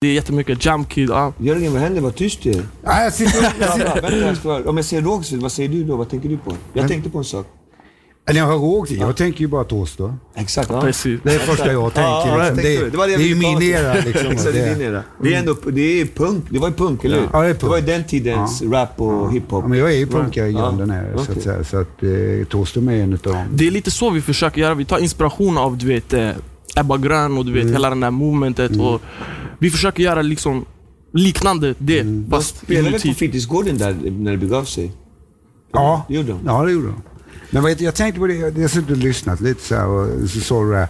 Det är jättemycket Jamkid. Ja. Jörgen, vad händer? Var tyst du är. Nej, jag sitter jag sitter- Vänta, jag ska- Om jag säger Rågsved, vad säger du då? Vad tänker du på? Jag tänkte på en sak. När jag hör Rågsved, jag tänker ju bara toast då. Exakt. Ja. Precis. Det är det första jag tänker. Ja, liksom. tänkte det, du. det, var är jag ju ville min komma till. era. Liksom, Exakt, det är din det, era. Det är ändå det är punk. Det var ju punk, eller hur? Ja, det är punk. Det var ju den tidens rap och hiphop. ja, men jag är ju punkare i Ja. grunden här, så Okej. att säga. Så att eh, Toast är en utav dem. Det är lite så vi försöker göra. Vi tar inspiration av du vet, eh, Ebba Grön och du vet, Mm. hela det där movementet. Och vi försöker göra liksom liknande det, Mm. fast Spelade på fritidsgården där när det begav sig? Ja, Det gjorde de. ja det gjorde de. Men heter, jag tänkte på det, jag har suttit och lyssnat lite så här och så sa du det här.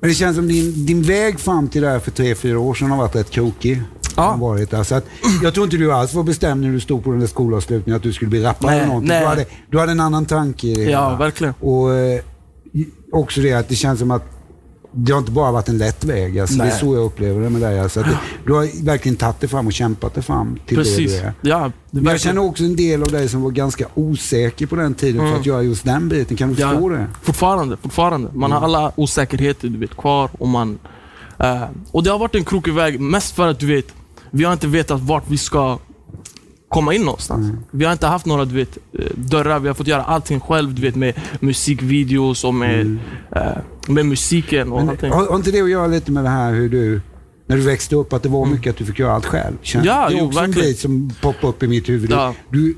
Men det känns som din, din väg fram till det här för tre, fyra år sedan har varit rätt krokig. Ja. Har Varit där. Så att, jag tror inte du alls var bestämd när du stod på den där skolavslutningen att du skulle bli rappare Nej, eller någonting. nej. Du, hade, du hade en annan tanke i det Ja, hela. verkligen. Och eh, också det att det känns som att det har inte bara varit en lätt väg. Alltså, det är så jag upplever det med dig. Alltså, det, du har verkligen tagit dig fram och kämpat dig fram till Precis. det du är. Ja, det Men jag känner också en del av dig som var ganska osäker på den tiden för att göra just den biten. Kan du Ja, förstå det? Fortfarande, fortfarande. Man har alla osäkerheter du vet, kvar och man... eh, och det har varit en krokig väg, mest för att du vet, vi har inte vetat vart vi ska komma in någonstans. Vi har inte haft några du vet, dörrar, vi har fått göra allting själv du vet, med musikvideos och med, eh, med musiken och Men, allting. har, har inte det att göra lite med det här hur du, när du växte upp, att det var mycket att du fick göra allt själv? Känns- Mm. Ja, det är jo, också en verkligen. bit som poppar upp i mitt huvud. Ja. Du,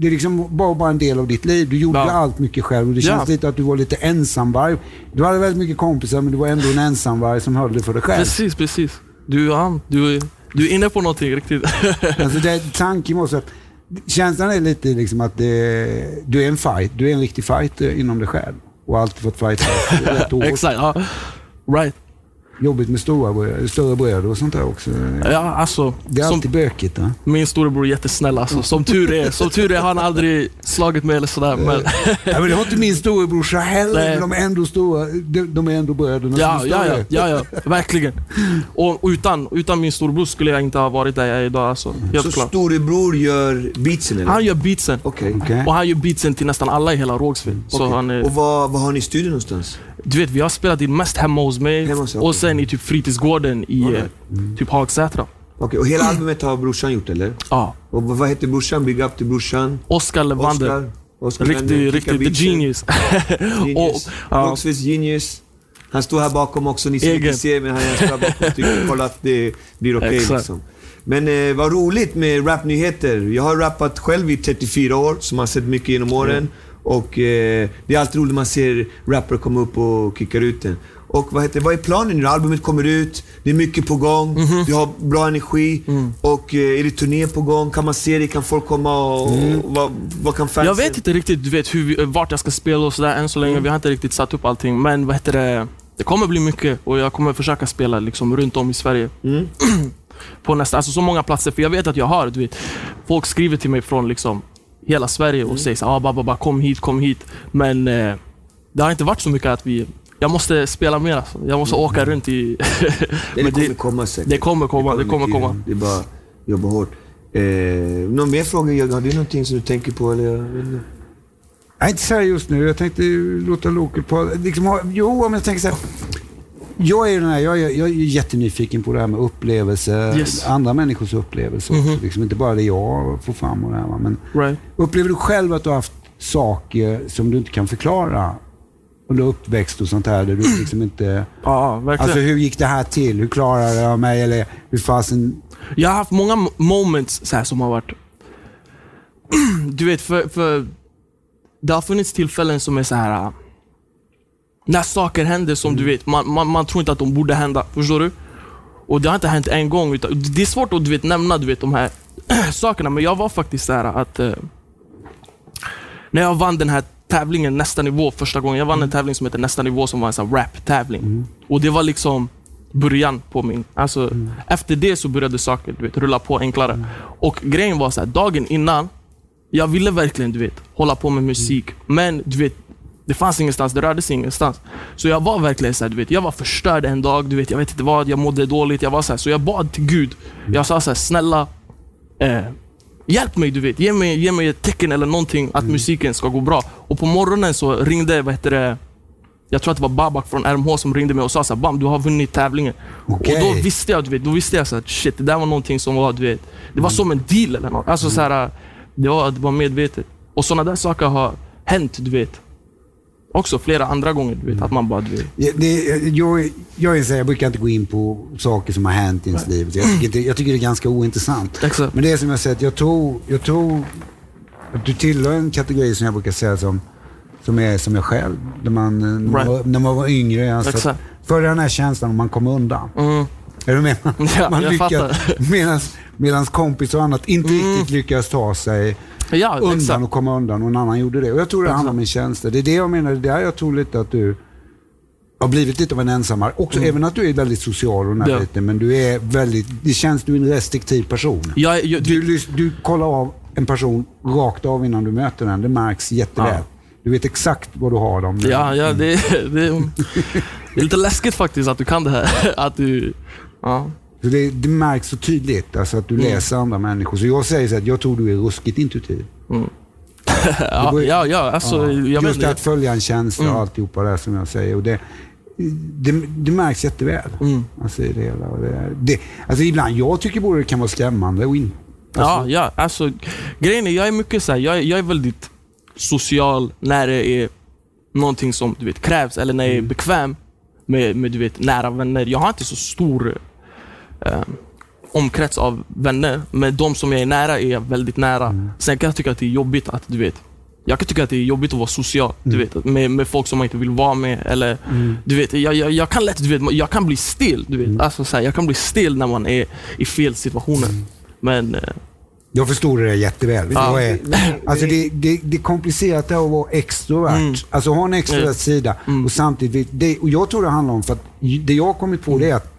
det är liksom bara, bara en del av ditt liv. Du gjorde Ja. allt mycket själv och det känns Ja. lite att du var lite ensamvarg. Du hade väldigt mycket kompisar men du var ändå en ensamvarg som höll dig för dig själv. Precis, precis. Du, ja, du, du är inne på någonting riktigt. Alltså det, tanken var så att känslan är lite liksom att det, du är en fight. Du är en riktig fighter inom dig själv. Och alltid fått fighta rätt hårt. Exakt, ja. Right. Jobbigt med stora bröder, större bröder och sånt där också. Ja, alltså. Det är som- alltid bökigt. Va? Min storebror är jättesnäll alltså. Som tur är. Som tur är har han aldrig slagit mig eller sådär. Men, Ja, men det har inte min storebrorsa heller, Nej. men de är ändå stora. De, de är ändå bröderna ja, som är ja, ja, ja, ja, verkligen. Och utan, utan min storebror skulle jag inte ha varit där jag är idag alltså. Helt Så klart. storebror gör beatsen eller? Han gör beatsen. Okej. Okej. Och han gör beatsen till nästan alla i hela Rågsved. Han är, Och vad, vad har ni i studion någonstans? Du vet, vi har spelat in mest hemma hos mig Hemma hos och sen i typ fritidsgården i Alright. eh, typ Hagsätra. Okej, och hela albumet har brorsan gjort eller? Ja. Och vad, heter brorsan? Big up till brorsan. Oskar Levander. Oscar. Oscar Riktig, riktig, the genius. Genius. Och. Rågsveds genius. Han står här bakom också, ni som inte ser men han står här bakom och tycker kolla att det blir okej Exakt. liksom. Men eh, vad roligt med rapnyheter. Jag har rappat själv i 34 år, som har sett mycket genom åren. Och eh, det är alltid roligt när man ser rappare komma upp och kickar ut den. Och vad, heter, vad är planen nu? Albumet kommer ut, det är mycket på gång, Mhm. du har bra energi. Mm. Och eh, är det turné på gång? Kan man se det? Kan folk komma och... och vad, vad kan fansen... Jag vet inte riktigt du vet, hur vi, vart jag ska spela och sådär än så länge. Vi har inte riktigt satt upp allting. Men vad heter det? Det kommer bli mycket och jag kommer försöka spela liksom runt om i Sverige. Mm. på nästa, alltså så många platser. För jag vet att jag har, du vet, folk skriver till mig från liksom hela Sverige Mm. och säger så, ah, bara, bara, kom hit, kom hit. Men eh, det har inte varit så mycket att vi... Jag måste spela mer alltså. Jag måste åka runt i... Det kommer det- komma säkert. det kommer komma, det kommer mycket. komma. Det är bara att jobba hårt. Eh, någon mer fråga Jörgen? Har du någonting som du tänker på? Eller. Nej, inte så här just nu. Jag tänkte låta Loke på... Liksom, jo, om jag tänker så här. Jag är, den här, jag, är, jag är jättenyfiken på det här med upplevelser. Yes. Andra människors upplevelser också. Mhm. Liksom, inte bara det jag får fram och det här. Men right. upplever du själv att du har haft saker som du inte kan förklara under uppväxt och sånt här? Där du liksom inte... Ja, verkligen. Alltså hur gick det här till? Hur klarade jag mig? Eller hur fasen... Jag har haft många mo- moments så här, som har varit... du vet, för, för det har funnits tillfällen som är så här. När saker händer som du vet, man, man, man tror inte att de borde hända. Förstår du? Och det har inte hänt en gång. Utan, det är svårt att du vet, nämna du vet, de här sakerna, men jag var faktiskt så här att... eh, när jag vann den här tävlingen, Nästa nivå, första gången. Jag vann en tävling som heter Nästa nivå som var en sån rap-tävling. Och det var liksom... början på min... Alltså, Efter det så började saker du vet, rulla på enklare. Och grejen var så här, dagen innan, jag ville verkligen du vet, hålla på med musik. Men du vet, det fanns ingenstans, det rörde sig ingenstans. Så jag var verkligen så här, du vet, jag var förstörd en dag, du vet, jag vet inte vad, jag mådde dåligt. Jag var så, här, så jag bad till Gud. Jag sa så här, snälla, eh, hjälp mig, du vet. Ge mig, ge mig ett tecken eller någonting att musiken ska gå bra. Och på morgonen så ringde, vad heter det, jag tror att det var Babak från RMH som ringde mig och sa så här, Bam, du har vunnit tävlingen. Okej. Och då visste jag, du vet, då visste jag så att shit, det där var någonting som var, du vet, det var som en deal eller något. Alltså så här, det var, det var medvetet. Och sådana där saker har hänt, du vet. Också flera andra gånger, du vet, att man bara, du Det, jag, jag, är så här, jag brukar inte gå in på saker som har hänt i ens liv. Jag tycker, det, jag tycker det är ganska ointressant. Exakt. Men det är som jag säger, jag tror, jag tror att du tillhör en kategori som jag brukar säga som, som är som jag själv. När man, när man, Right. var, när man var yngre. Alltså, för den här känslan om man kommer undan. Mm. Är du med? Ja, man lyckas, medan kompisar och annat inte riktigt lyckas ta sig Ja, undan exakt. och komma undan och en annan gjorde det. Och jag tror det handlar om en känsla. Det är det jag menar, det är där jag tror lite att du har blivit lite av en ensammare. Också även att du är väldigt social och Mm. Ja. men du är väldigt, det känns du är en restriktiv person. Jag, jag, Du, du kollar av en person rakt av innan du möter den. Det märks jätteväl. Ja. Du vet exakt vad du har dem. Ja, ja det, det, det är lite läskigt faktiskt att du kan det här. Att du, ja. Så det, det märks så tydligt alltså, att du Mm. läser andra människor. Så jag säger så att jag tror du är ruskigt intuitiv. Ja, går ju- ja, ja, alltså, jag vet Just inte. att följa en känsla Mm. och alltihopa det som jag säger. Och det, det, det märks jätteväl. Mm. Alltså, det hela. Och det, det, alltså ibland, jag tycker både det kan vara skrämmande och inte. Ja, ja, alltså grejen är, jag är mycket så här, jag, jag är väldigt social när det är någonting som du vet, krävs eller när jag är Mm. bekväm med, med du vet, nära vänner. Jag har inte så stor eh, omkrets av vänner, men de som jag är nära är jag väldigt nära. Mm. Sen kan jag tycka att det är jobbigt att du vet, jag kan tycka att det är jobbigt att vara social Mm. du vet, med, med folk som man inte vill vara med. Eller, du vet, jag, jag, jag kan lätt, du vet, jag kan bli still. Du vet. Mm. Alltså, så här, jag kan bli still när man är i fel situationer. Men eh, Jag förstår det jätteväl. Vet du Ja. vad är? Alltså det, det, det är komplicerat att vara extrovert. Mm. Alltså ha en extrovert sida Mm. och samtidigt, det, och jag tror det handlar om, för att det jag har kommit på det är att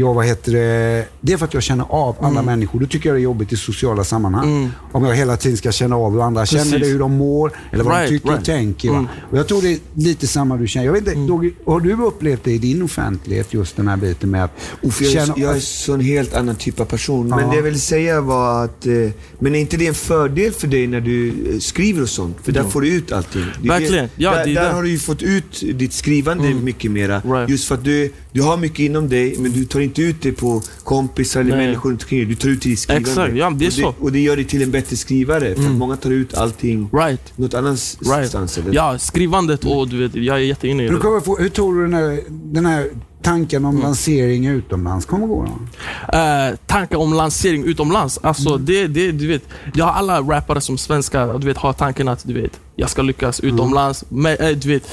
jag, vad heter det, det är för att jag känner av alla människor. Då tycker jag det är jobbigt i sociala sammanhang. Mm. Om jag hela tiden ska känna av hur andra känner Precis. det, hur de mår eller vad Right, de tycker och right. tänker. Va? Mm. Och jag tror det är lite samma du känner. Jag vet inte, Doggy, har du upplevt det i din offentlighet, just den här biten med att Uff, jag, känna... jag är så en helt annan typ av person. Men Ja. det jag vill säga var att, eh, men är inte det en fördel för dig när du eh, skriver och sånt? För där får du ut allting. Verkligen. Ja, där där har du ju fått ut ditt skrivande mycket mera. Right. Just för att du, du har mycket inom dig, men du tar inte ut det på kompisar eller Nej. människor runt omkring dig. Du tar ut det i ditt skrivande. Exakt, ja, det är och så. Och det gör dig till en bättre skrivare. För att många tar ut allting right. något annanstans. Right. Eller? Ja, skrivandet och du vet, jag är jätteinne i Hur, det. få, hur tror du den här, den här tanken om lansering utomlands kommer gå då? Eh, tankar om lansering utomlands. Alltså, det, det, du vet, jag har alla rappare som svenskar du vet, har tanken att du vet, jag ska lyckas utomlands. Men, eh, du vet,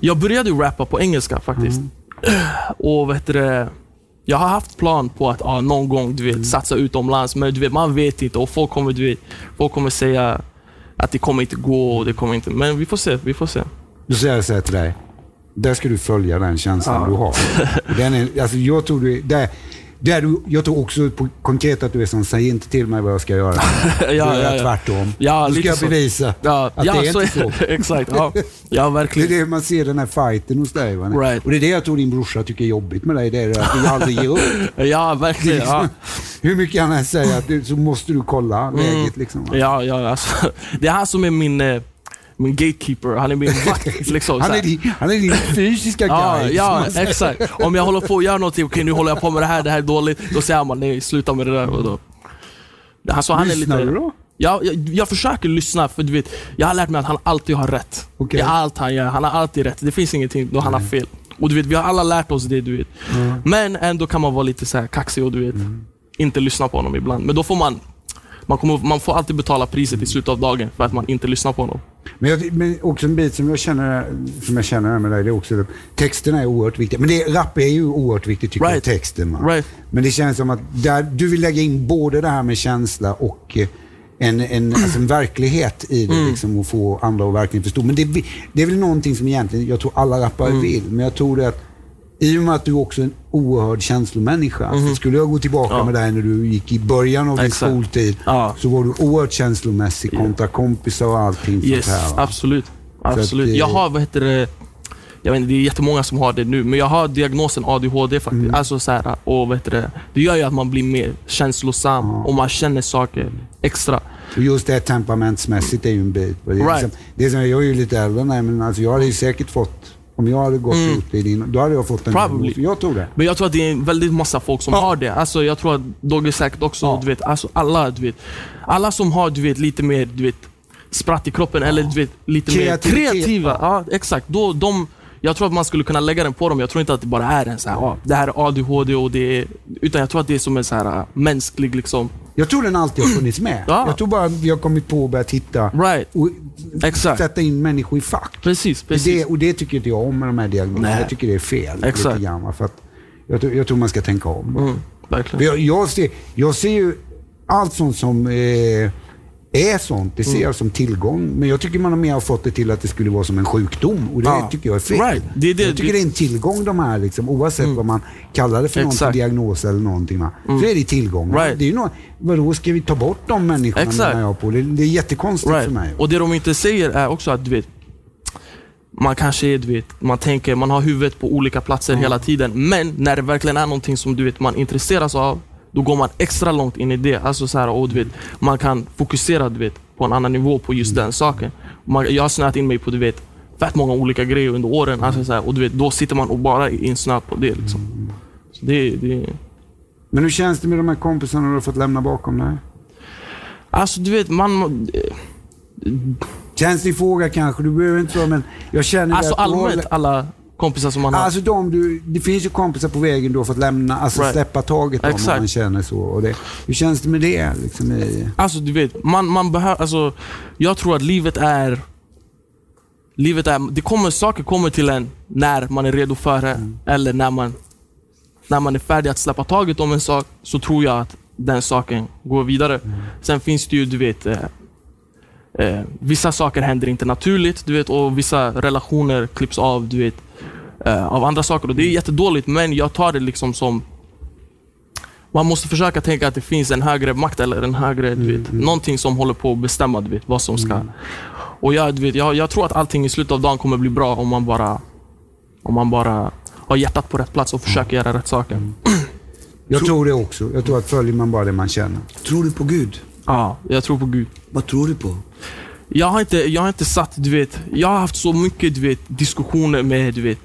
jag började ju rappa på engelska faktiskt. Och vet du, det, jag har haft plan på att ah, någon gång du vet, satsa utomlands, men du vet, man vet inte och folk kommer, du vet, folk kommer säga att det kommer inte gå. Och det kommer inte, men vi får se. Vi får se. Då säger jag så här till dig. Där ska du följa den känslan du har. Den är, alltså jag tror du är, där, du, jag tror också på, konkret att du är som, säg inte till mig vad jag ska göra. ja, ja, ja. tvärtom. Ja, Då ska jag så. bevisa Ja, att ja, det är inte så. Exakt. Ja, ja Det verkligen. är det man ser den här fighten hos dig. Va? Right. Och det är det jag tror din brorsa tycker är jobbigt med dig. Det är att du aldrig ger upp. Ja, verkligen. Ja. Hur mycket han än säger att du, så måste du kolla läget. Liksom, va? Ja, ja alltså, det är han som är min, eh, min gatekeeper. Han är min vakt. Liksom, Han är, din, han är din fysiska Ja, guide. ja säger. exakt. Om jag håller på att göra någonting, okej nu håller jag på med det här, det här är dåligt. Då säger han nej, sluta med det där. Och då. Alltså, han är Lyssnar lite, du då? Ja, jag, jag försöker lyssna, för du vet, jag har lärt mig att han alltid har rätt. Okej. I allt han gör. Han har alltid rätt. Det finns ingenting då han har fel. Och du vet, vi har alla lärt oss det, du vet. Men ändå kan man vara lite så här kaxig och du vet, inte lyssna på honom ibland. Men då får man, man, kommer, man får alltid betala priset i slutet av dagen för att man inte lyssnar på honom. Men, jag, men också en bit som jag känner, som jag känner med dig, det är också att texterna är oerhört viktiga. Men det, rap är ju oerhört viktigt tycker jag, Right. texten. Va? Right. Men det känns som att där, du vill lägga in både det här med känsla och eh, en, en, alltså en verklighet i det Mm. liksom, och få andra att verkligen förstå. Men det, det är väl någonting som egentligen, jag tror alla rappare Mm. vill, men jag tror det att i och med att du också är en oerhörd känslomänniska. Så skulle jag gå tillbaka. Ja. med dig när du gick i början av din Exakt. skoltid, Ja. så var du oerhört känslomässig kontra kompisar och allting Yes, sånt här. va? absolut. absolut. att, eh, Jag har, vad heter det, jag vet inte, det är jättemånga som har det nu, men jag har diagnosen ADHD faktiskt. Mm. Alltså så här, och vad heter det, det gör ju att man blir mer känslosam och man känner saker extra. Och just det temperamentsmässigt är ju en bit. Och Det är Right. liksom, det är som, jag är ju lite äldre dig, men alltså jag hade ju säkert fått, om jag hade gått ut i din, då hade jag fått en Mm. Probably. Jag tror det. Men jag tror att det är väldigt massa folk som Ja. har det. Alltså, jag tror att Dogge säkert också, Ja. du vet, alltså alla, du vet, alla som har du vet, lite mer du vet, spratt i kroppen eller du vet, lite Kreativitet, mer kreativa. Ja. exakt. Då, de, jag tror att man skulle kunna lägga den på dem. Jag tror inte att det bara är en så här, ja, det här är ADHD och det är, utan jag tror att det är som en så här äh, mänsklig liksom, Jag tror den alltid har funnits med. Ja. Jag tror bara att vi har kommit på och börjat titta right. och Exakt. sätta in människor i fack. Precis, Det, precis. och det tycker inte jag om med de här diagnoserna. Jag tycker det är fel. Exakt. Lite grann, för att jag, tror- jag tror man ska tänka om. Mm, verkligen. Jag, jag, ser, jag ser ju allt sånt som eh, är sånt, det ser Mm. jag som tillgång. Men jag tycker man har mer fått det till att det skulle vara som en sjukdom. Och det Ja. tycker jag är fel. Right. Det det- jag tycker det- är en tillgång de här, liksom, oavsett vad man kallar det för någon diagnos eller någonting. Va? Så är det tillgång. Right. Det är något, vadå, ska vi ta bort de människorna Exakt. menar jag på? Det, det är jättekonstigt för Right. mig. Och det de inte säger är också att du vet, man kanske är, du vet, man tänker, man har huvudet på olika platser hela tiden. Men när det verkligen är någonting som du vet, man intresseras av, då går man extra långt in i det. Alltså så här, du vet, man kan fokusera du vet, på en annan nivå på just den saken. Man, jag har snöat in mig på du vet, fett många olika grejer under åren. Alltså så här, och du vet, då sitter man och bara insnöad på det. Liksom. Så det, det, Men hur känns det med de här kompisarna du har fått lämna bakom dig? alltså du vet, man... Känslig fråga kanske, du behöver inte svara men jag känner Alltså allmänt, alla kompisar som man har. Alltså de du, det finns ju kompisar på vägen du har fått lämna, alltså Right. släppa taget om Exakt. man känner så. Och det, hur känns det med det? Liksom, i, Alltså du vet, man, man behöver, alltså, jag tror att livet är, livet är, det kommer, saker kommer till en när man är redo för det, eller när man, när man är färdig att släppa taget om en sak, så tror jag att den saken går vidare. Sen finns det ju, du vet, eh, vissa saker händer inte naturligt, du vet, och vissa relationer klipps av, du vet, eh, av andra saker. Och det är jättedåligt, men jag tar det liksom som man måste försöka tänka att det finns en högre makt eller en högre, du vet, någonting som håller på att bestämma du vet, vad som ska... Och jag, du vet, jag, jag tror att allting i slutet av dagen kommer bli bra om man bara, om man bara har hjärtat på rätt plats och försöker göra rätt saker. jag tror det också. Jag tror att följer man bara det man känner. Tror du på Gud? Ja, jag tror på Gud. Vad tror du på? Jag har inte, jag har inte satt, du vet, jag har haft så mycket du vet, diskussioner med du vet,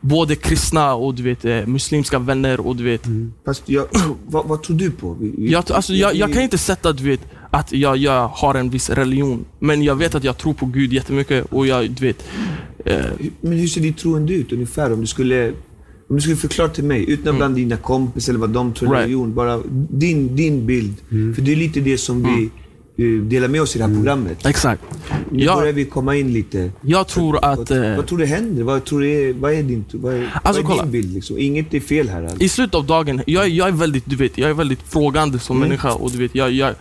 både kristna och du vet, eh, muslimska vänner och du vet, Fast jag, vad, vad tror du på? Vi- Jag, alltså, jag, jag kan inte sätta du vet, att jag, jag har en viss religion, men jag vet att jag tror på Gud jättemycket och jag, du vet, eh, Men hur ser din troende ut ungefär? Om du skulle, om du skulle förklara till mig, utan bland dina kompisar eller vad de tror Mm. Right. religion. Bara din, din bild. För det är lite det som vi eh, delar med oss i det här programmet. exakt. Nu börjar Jag, vi komma in lite. jag tror att vad, eh, vad tror du händer? Vad, tror du är, vad är din, vad är, Alltså, vad är kolla. din bild? Liksom? Inget är fel här. Alltså. i slutet av dagen, jag, jag är väldigt, du vet, jag är väldigt frågande som människa och du vet, jag, jag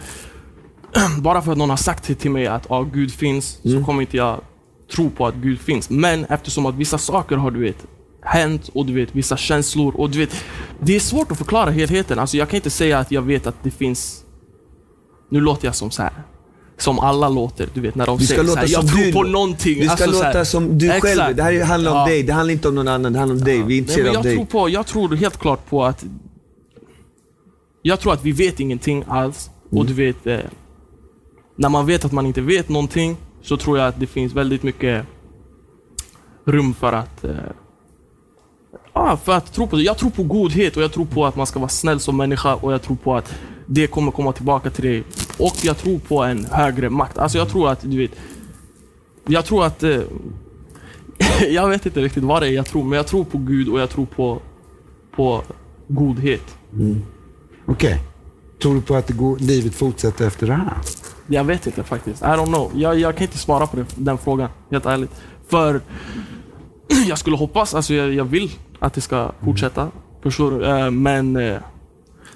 bara för att någon har sagt till- till mig att ah, Gud finns, så kommer inte jag tro på att Gud finns. Men eftersom att vissa saker har du vet, hänt och du vet, vissa känslor och du vet, det är svårt att förklara helheten. Alltså, jag kan inte säga att jag vet att det finns, nu låter jag som så här. Som alla låter, du vet när de säger så låta här, jag tror du. på någonting. Du ska Alltså, låta som du Exakt. själv. Det här handlar om Ja. dig. Det handlar inte om någon annan. Det handlar om dig. Vi är intresserade av jag, dig. tror på, jag tror helt klart på att Jag tror att vi vet ingenting alls. Och du vet, eh, när man vet att man inte vet någonting så tror jag att det finns väldigt mycket rum för att eh, Ja, för att tro på det. Jag tror på godhet och jag tror på att man ska vara snäll som människa och jag tror på att det kommer komma tillbaka till dig. Och jag tror på en högre makt. Alltså jag tror att, du vet, jag tror att eh, jag vet inte riktigt vad det är jag tror, men jag tror på Gud och jag tror på, på godhet. Okej. Tror du på att går, livet fortsätter efter det här? Jag vet inte faktiskt. I don't know. Jag, jag kan inte svara på det, den frågan, helt ärligt. För jag skulle hoppas, alltså jag, jag vill att det ska fortsätta. Förstår du? Eh, Men eh,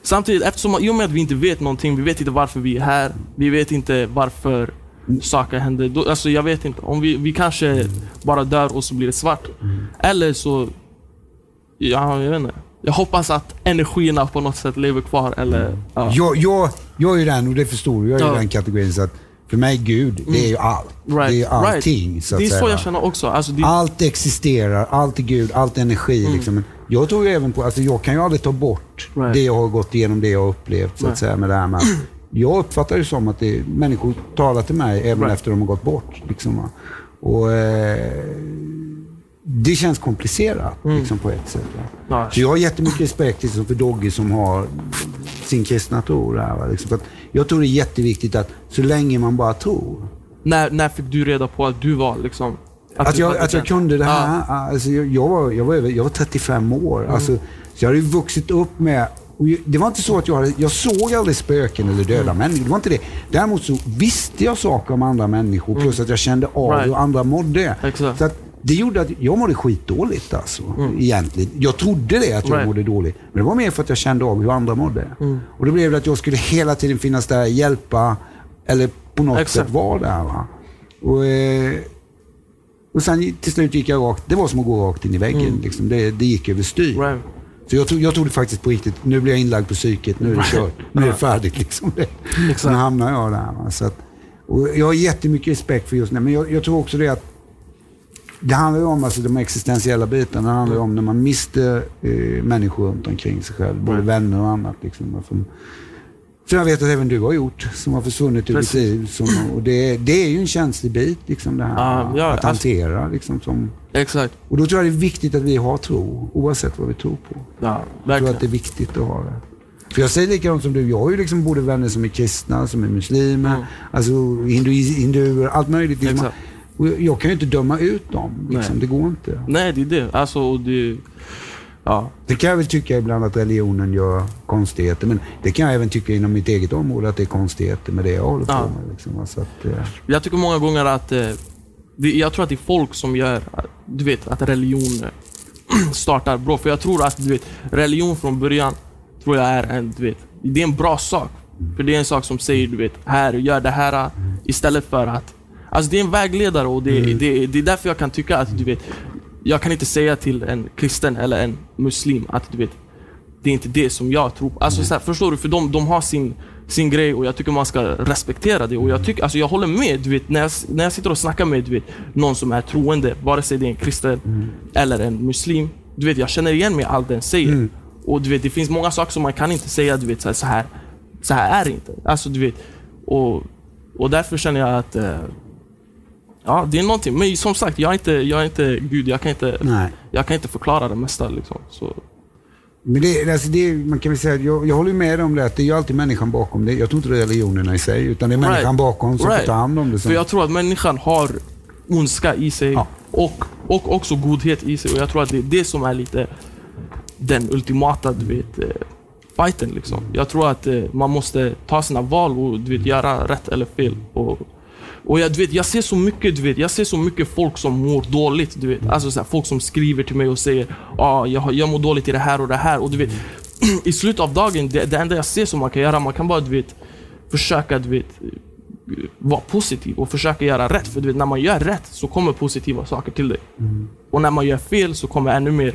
samtidigt, eftersom i och med att vi inte vet någonting, vi vet inte varför vi är här, vi vet inte varför saker händer. Då, alltså jag vet inte. Om vi, vi kanske bara dör och så blir det svart. Eller så ja, jag vet inte. Jag hoppas att energierna på något sätt lever kvar. Eller, ja. Jag, jag, jag är den, och det förstår du, jag är Ja. i den kategorin så att för mig Gud, det är ju allt. Right, Det är allting right. så Det är säga. så jag känner också. Alltså, det, Allt existerar, allt är Gud, allt är energi. Liksom. Men jag tror även på, alltså jag kan ju aldrig ta bort Right. det jag har gått igenom, det jag har upplevt så att säga med det här med. Jag uppfattar det som att det, människor talar till mig även efter de har gått bort. Liksom. Och, eh, det känns komplicerat liksom, på ett sätt. Så jag har jättemycket respekt liksom, för Doggy som har sin kristna tro. Där, va. Liksom, för att jag tror det är jätteviktigt att så länge man bara tror. när, när fick du reda på att du var liksom... Att du jag, att jag kunde det här. Ja, Alltså, jag, jag, var, jag, var, över- jag var 35 år. Alltså, så jag hade ju vuxit upp med... Det var inte så att jag hade, Jag såg aldrig spöken eller döda människor. Det var inte det. Däremot så visste jag saker om andra människor. Plus att jag kände av Right. hur andra mådde. Exakt. Så att det gjorde att jag mådde skitdåligt alltså. Egentligen. Jag trodde det, att jag Right. mådde dåligt. Men det var mer för att jag kände av hur andra mådde. Och då blev det att jag skulle hela tiden finnas där, hjälpa eller på något Exakt. sätt vara där. Va? Och, eh, och sen till slut gick jag rakt, det var som att gå rakt in i väggen. Liksom. Det, det gick överstyr. Right. Så jag, tro, jag trodde faktiskt på riktigt, nu blir jag inlagd på psyket, nu är det kört. Nu är det färdigt. Liksom. Det. Exakt. Nu hamnar jag där. Va? Så att, och jag har jättemycket respekt för just det, men jag, jag tror också det att det handlar ju om alltså, de existentiella bitarna. Det handlar ju om när man mister eh, människor runt omkring sig själv. Både vänner och annat. Liksom, som, som jag vet att även du har gjort. Som har försvunnit ur ditt liv. Som, och det, det är ju en känslig bit, liksom, det här. Ja, ja, att alltså- hantera. Liksom, som, Exakt. och då tror jag det är viktigt att vi har tro, oavsett vad vi tror på. Ja, Jag tror att det är viktigt att ha det. För jag säger likadant som du, jag har ju liksom både vänner som är kristna, som är muslimer, Mm. alltså hindu, hinduer, allt möjligt. Liksom. Och jag- jag kan ju inte döma ut dem. Liksom. Det går inte. Nej, det är det. Alltså, det... Ja. Det kan jag väl tycka ibland att religionen gör konstigheter, men det kan jag även tycka inom mitt eget område att det är konstigheter med det jag håller på Ja. med. Liksom. Alltså att, eh, Jag tycker många gånger att... Eh, det, jag tror att det är folk som gör, du vet, att religion eh, startar bra. För jag tror att, du vet, religion från början, tror jag är en, du vet, det är en bra sak. För det är en sak som säger, du vet, här, gör det här eh, istället för att... Alltså det är en vägledare och det, det, det är därför jag kan tycka att, du vet, jag kan inte säga till en kristen eller en muslim att, du vet, det är inte det som jag tror på. Alltså, så här, förstår du? För de, de har sin, sin grej och jag tycker man ska respektera det. Och jag, tycker, alltså, jag håller med. Du vet, när, jag, när jag sitter och snackar med du vet, någon som är troende, vare sig det är en kristen eller en muslim. Du vet, jag känner igen mig i allt den säger. Och du vet, det finns många saker som man kan inte säga du vet, så, här, så, här, så här är det inte. Alltså, du vet, och, och därför känner jag att eh, Ja, det är någonting. Men som sagt, jag är inte, jag är inte Gud. Jag kan inte, nej. jag kan inte förklara det mesta. Liksom. Så, Men det, alltså det, man kan väl säga, jag, jag håller med om det, att det är alltid människan bakom det. Jag tror inte det är religionerna i sig, utan det är människan Right. bakom som Right. får ta hand om det. Som, För jag tror att människan har ondska i sig Ja. och, och också godhet i sig. Och jag tror att det är det som är lite den ultimata du vet, eh, fighten. Liksom. Jag tror att eh, man måste ta sina val och du vet, göra rätt eller fel. Och, och jag, du vet, jag ser så mycket, du vet, jag ser så mycket folk som mår dåligt. Du vet. Alltså, så här, folk som skriver till mig och säger ah, jag, jag mår dåligt i det här och det här. Och, du vet, I slutet av dagen, det, det enda jag ser som man kan göra, man kan bara du vet, försöka du vet, vara positiv och försöka göra rätt. För du vet, när man gör rätt så kommer positiva saker till dig. Och när man gör fel så kommer ännu mer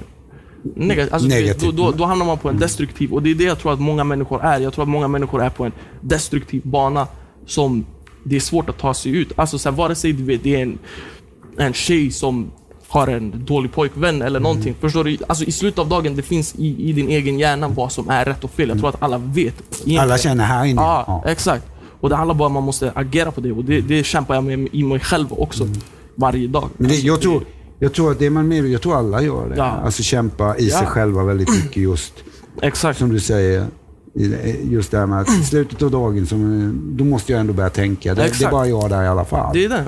negativt. Alltså, vet, Negativt. då, då, då hamnar man på en destruktiv. Och det är det jag tror att många människor är. Jag tror att många människor är på en destruktiv bana som det är svårt att ta sig ut. Alltså så här, vare sig vet, det är en, en tjej som har en dålig pojkvän eller någonting. Förstår du? Alltså i slutet av dagen, det finns i, i din egen hjärna vad som är rätt och fel. Jag tror att alla vet. egentligen. alla känner här inne. Ja, Ja. exakt. Och det handlar bara om att man måste agera på det. Och det, det kämpar jag med i mig själv också. Varje dag. Mm. Men det, Alltså, jag, tror, jag tror att det man med, jag tror alla gör det. Ja. Alltså kämpa i sig Ja. själva väldigt mycket just, Exakt. som du säger. Just det här med att i slutet av dagen, som, då måste jag ändå börja tänka. Det, det är bara jag där i alla fall. Det är det.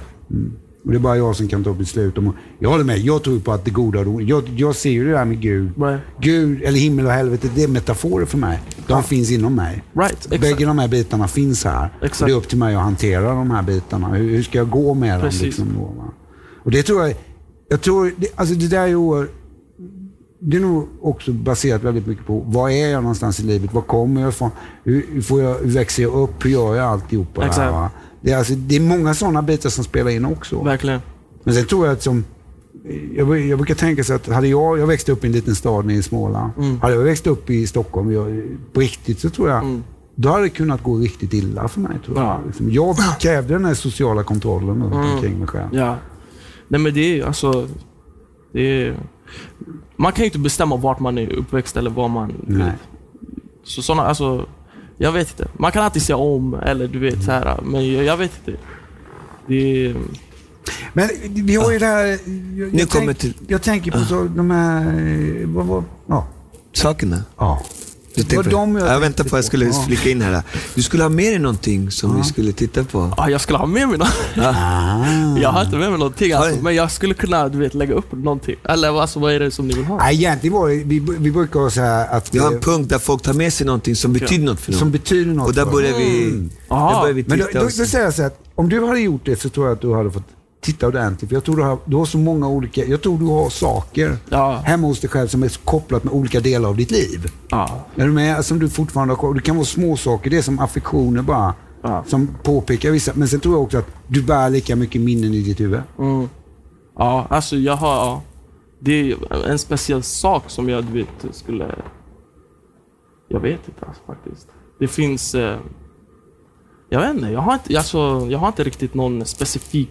Och det är bara jag som kan ta beslut om... Jag håller med, jag tror på att det goda och jag, jag ser ju det där med Gud. Right. Gud, eller himmel och helvete, det är metaforer för mig. De finns inom mig. Right. Bägge de här bitarna finns här. Exakt. Och det är upp till mig att hantera de här bitarna. Hur, hur ska jag gå med dem? Precis. Liksom, då? Och det tror jag, jag tror, det, alltså det där är oerhört det är nog också baserat väldigt mycket på var är jag någonstans i livet? Var kommer jag ifrån? Hur, hur, får jag, hur växer jag upp? Hur gör jag alltihopa det här? Va? Det, är alltså, det är många sådana bitar som spelar in också. Verkligen. Men sen tror jag att som, jag, jag brukar tänka så att hade jag, jag växte upp i en liten stad nere i Småland. Hade jag växt upp i Stockholm jag, på riktigt så tror jag, då hade det kunnat gå riktigt illa för mig. Tror jag. Ja. Liksom, jag krävde den här sociala kontrollen runt omkring mig själv. Ja. Nej men det är alltså... Det är, man kan ju inte bestämma vart man är uppväxt eller vad man... Nej. Så såna, alltså... Jag vet inte. Man kan alltid säga om eller du vet så här. Men jag, jag vet inte. Det är... Men vi har ju det här... Jag, Nu jag, kommer tänk, till- jag tänker på så, de här... eh, Vad, vad, ja. Sakerna. ja. Du Det var de jag jag, väntar på att jag skulle. Ja. flika in här. Du skulle ha med dig någonting som vi skulle titta på. Ah, jag skulle ha med mig något. Ah. Jag har inte med mig någonting alltså. Men jag skulle kunna du vet, lägga upp någonting. Eller alltså, vad är det som ni vill ha? Nej, egentligen var vi, vi brukar ha så här att... Vi har en punkt där folk tar med sig någonting som betyder något för dem. som betyder något och där för börjar vi, där börjar vi Men då, titta då, då säger jag så här att om du hade gjort det så tror jag att du hade fått titta ordentligt. För jag tror du har, du har så många olika, jag tror du har saker Ja. hemma hos dig själv som är kopplat med olika delar av ditt liv. Ja. Är du med? Som du fortfarande har. Det kan vara små saker, det är som affektioner bara. Ja. Som påpekar vissa. Men sen tror jag också att du bär lika mycket minnen i ditt huvud. Mm. Ja, alltså jag har... Ja, det är en speciell sak som jag du vet skulle... Jag vet inte alltså, faktiskt. Det finns... Eh, jag vet inte, jag har inte, alltså, jag har inte riktigt någon specifik...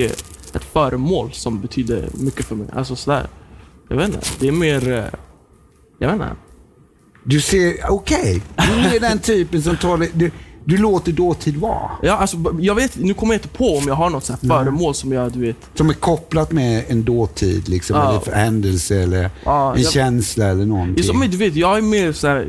Eh, Ett föremål som betyder mycket för mig. Alltså sådär. Jag vet inte. Det är mer... eh, Jag vet inte. Du ser, okej. Du är den typen som tar det, du, du låter dåtid vara. Ja, alltså, jag vet, nu kommer jag inte på om jag har något så här föremål som jag, du vet... Som är kopplat med en dåtid, liksom, Ja. eller för händelse eller Ja, en jag- känsla eller någonting. men du vet, jag är mer så här,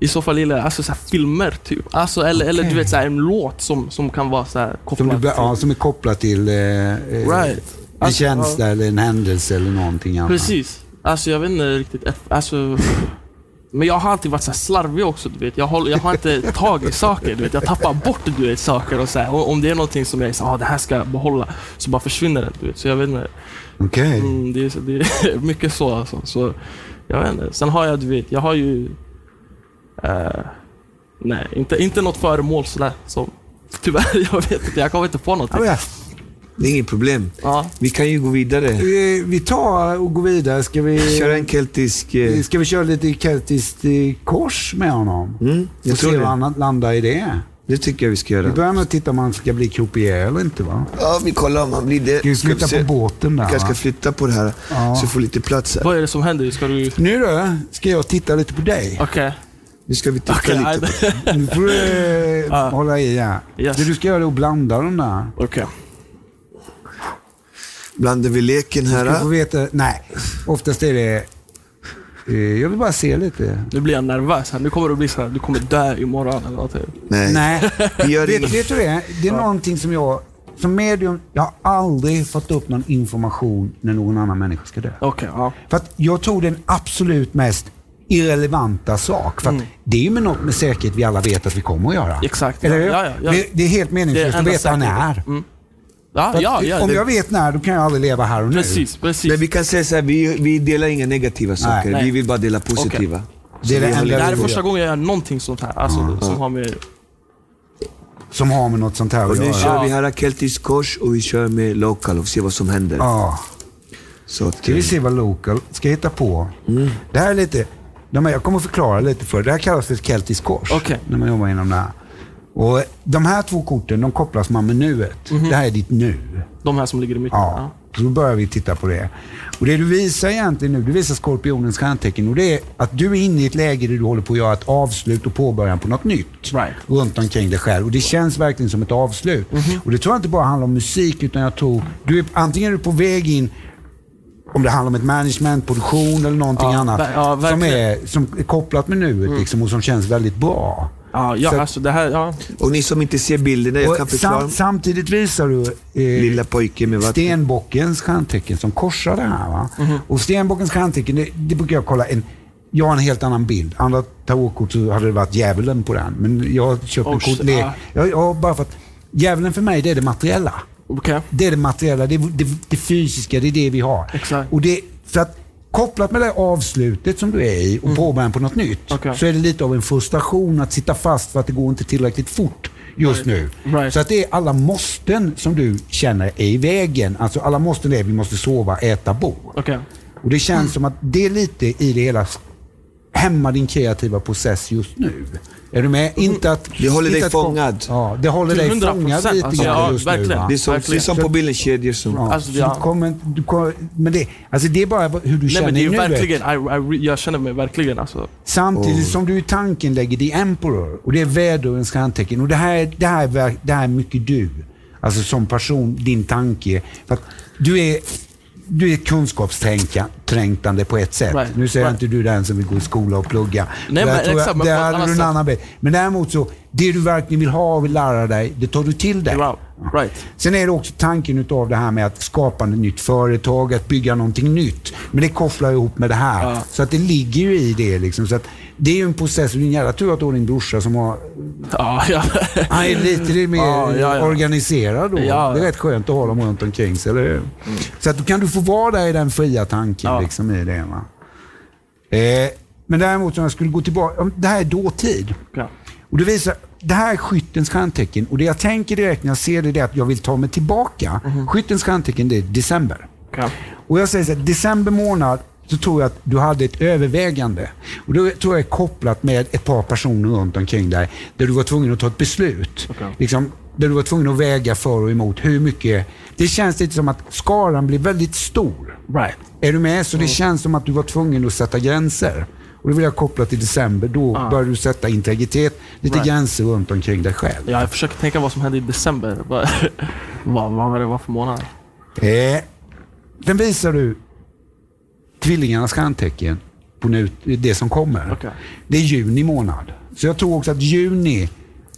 I så fall gillar jag alltså, så filmer, typ. Alltså, eller, eller du vet, så här, en låt som, som kan vara så här, som, kopplad du, be- till... ja, som är kopplat till eh, eh, Right. en Alltså, känsla eller en händelse eller någonting annat. Precis. Alltså jag vet inte riktigt. Alltså, men jag har alltid varit så slarvig också, du vet. Jag, håller, jag har inte tagit i saker, du vet. Jag tappar bort du vet, saker och så här. Om det är någonting som jag är så ah, det här ska jag behålla, så bara försvinner det, du vet. Så jag vet inte. Okej. Mm, det, är, det är mycket så alltså. Så jag vet inte. Sen har jag, du vet, jag har ju... eh, nej, inte, inte något föremål sådär som... Tyvärr, jag vet inte. Jag kommer inte på någonting. Ja. Det är inget problem. Ja. Vi kan ju gå vidare. Vi, vi tar och går vidare. Ska vi, Köra en keltisk... eh, ska vi köra lite keltiskt eh, kors med honom? Mm, jag och se tror vad det. han landar i det. Det tycker jag vi ska Vi göra. börjar med att titta om han ska bli croupier eller inte va? Ja, vi kollar om han blir det. Ska vi flytta se. på båten där Vi kanske ska flytta på det här Ja. så vi får lite plats här. Vad är det som händer? Ska du... Nu då ska jag titta lite på dig. Okej. Nu ska vi titta Okej, lite på nej. Nu får du eh, Ja. hålla i här. Yes. Det du ska göra är att blanda dem där. Okej. Blandar vi leken Du ska få här. veta, nej, oftast är det... eh, Jag vill bara se lite. Nu blir jag nervös här. Nu kommer det bli så här, du kommer dö imorgon eller något. Nej. Nej, Vi gör vet, vet du det? Det är någonting som jag, som medium, jag har aldrig fått upp någon information när någon annan människa ska dö. Okej, ja. För att jag tror den absolut mest irrelevanta sak. För att det är ju med något med säkerhet vi alla vet att vi kommer att göra. Mm. Exakt, Eller ja, ja, ja. Det, det är helt meningslöst Det att veta när. Mm. Ja, ja, ja. om det- jag vet när, då kan jag aldrig leva här och nu. Precis, precis. Men vi kan säga så här, vi, vi delar inga negativa saker. Nej. Vi vill bara dela positiva. Det är det enda Det här är första gången jag gör någonting sånt här. Alltså, som har med... Som har med något sånt här Och att nu göra. kör vi här Keltisk kors och vi kör med local och ser vad som händer. Ja. Så att, Ska vi se vad Local ska hitta på. Det här är lite, de här, jag kommer förklara lite för Det här kallas för ett keltiskt kors. Okej. När man jobbar inom det här. Och de här två korten de kopplas man med nuet. Det här är ditt nu. De här som ligger i mitten. Ja. Så då börjar vi titta på det. Och Det du visar egentligen nu, du visar skorpionens stjärntecken och det är att du är inne i ett läge där du håller på att göra ett avslut och påbörjan på något nytt. Right. Runt omkring dig själv. Och det känns verkligen som ett avslut. Och det tror jag inte bara handlar om musik utan jag tror, du är, antingen är du på väg in om det handlar om ett management, produktion eller någonting Ja, annat ja, som, är, som är kopplat med nuet liksom, och som känns väldigt bra. Ja, ja Så- alltså det här... Ja. Och ni som inte ser bilderna, jag kan förklara. sam, samtidigt visar du eh, Lilla pojken med vatten. stenbockens stjärntecken som korsar det här. Va? Mhm. Och stenbockens stjärntecken, det, det brukar jag kolla. En, jag har en helt annan bild. Andra tarotkort så hade det varit djävulen på den. Men jag har köpt Oh, en kort. ja. jag, jag, bara för att, djävulen för mig, det är det materiella. Okej. Det är det materiella, det, det, det fysiska, det är det vi har. Exakt. Och det, så att, kopplat med det avslutet som du är i och påbörjan på något nytt, Mm. Okej. så är det lite av en frustration att sitta fast för att det går inte tillräckligt fort just nu. Right. Så att det är alla måsten som du känner är i vägen. Alltså alla måsten är vi måste sova, äta, bo. Okej. Och det känns som att det är lite i det hela hämmar din kreativa process just nu. Är du med? Inte att... Det håller inte dig att- fångad. Ja, det håller dig 100%, fångad lite alltså, grann ja, just nu. Va? Det är som, det är Verkligen. som på bilden, kedjor Ja, Alltså, så ja. du kommer, du kommer, men det, alltså det är bara hur du Nej känner men det är nuet. verkligen, I, I, jag känner mig verkligen alltså. Samtidigt som du i tanken lägger The Emperor och det är väderens stjärntecken. Och det här, det, här det här är mycket du. Alltså som person, din tanke. För att du är, du är kunskapsträngtande på ett sätt. Right, Nu säger right. inte du den som vill gå i skola och plugga. Nej, Där men jag- exakt, Där hade du en annan bild. Men däremot så, det du verkligen vill ha och vill lära dig, det tar du till dig. Wow. Right. Sen är det också tanken utav det här med att skapa ett nytt företag, att bygga någonting nytt. Men det kopplar ihop med det här. Ja. Så att det ligger ju i det. Liksom. Så att det är ju en process. Det är en jävla tur att du har din brorsa som har... Ja, ja. Han är lite mer Ja, ja, organiserad då. Det är rätt skönt att ha dem runt omkring sig, eller hur? Så att då kan du få vara där i den fria tanken liksom, i det. Va? Eh, men däremot om jag skulle gå tillbaka. Det här är dåtid. Och det visar, det här är skyttens stjärntecken och det jag tänker direkt när jag ser det är att jag vill ta mig tillbaka. Skyttens stjärntecken det är december. Och jag säger så här, december månad så tror jag att du hade ett övervägande. Och det tror jag är kopplat med ett par personer runt omkring dig där du var tvungen att ta ett beslut. Okej. Liksom, där du var tvungen att väga för och emot hur mycket. Det känns lite som att skaran blir väldigt stor. Right. Är du med? Så det känns som att du var tvungen att sätta gränser. Och det vill jag koppla till december. Då Ah. börjar du sätta integritet, lite Right. gränser runt omkring dig själv. Ja, jag försöker tänka vad som hände i december. Vad, vad, vad var det var för månad? Eh, den visar du tvillingarnas stjärntecken på det som kommer. Okej. Det är juni månad. Så jag tror också att juni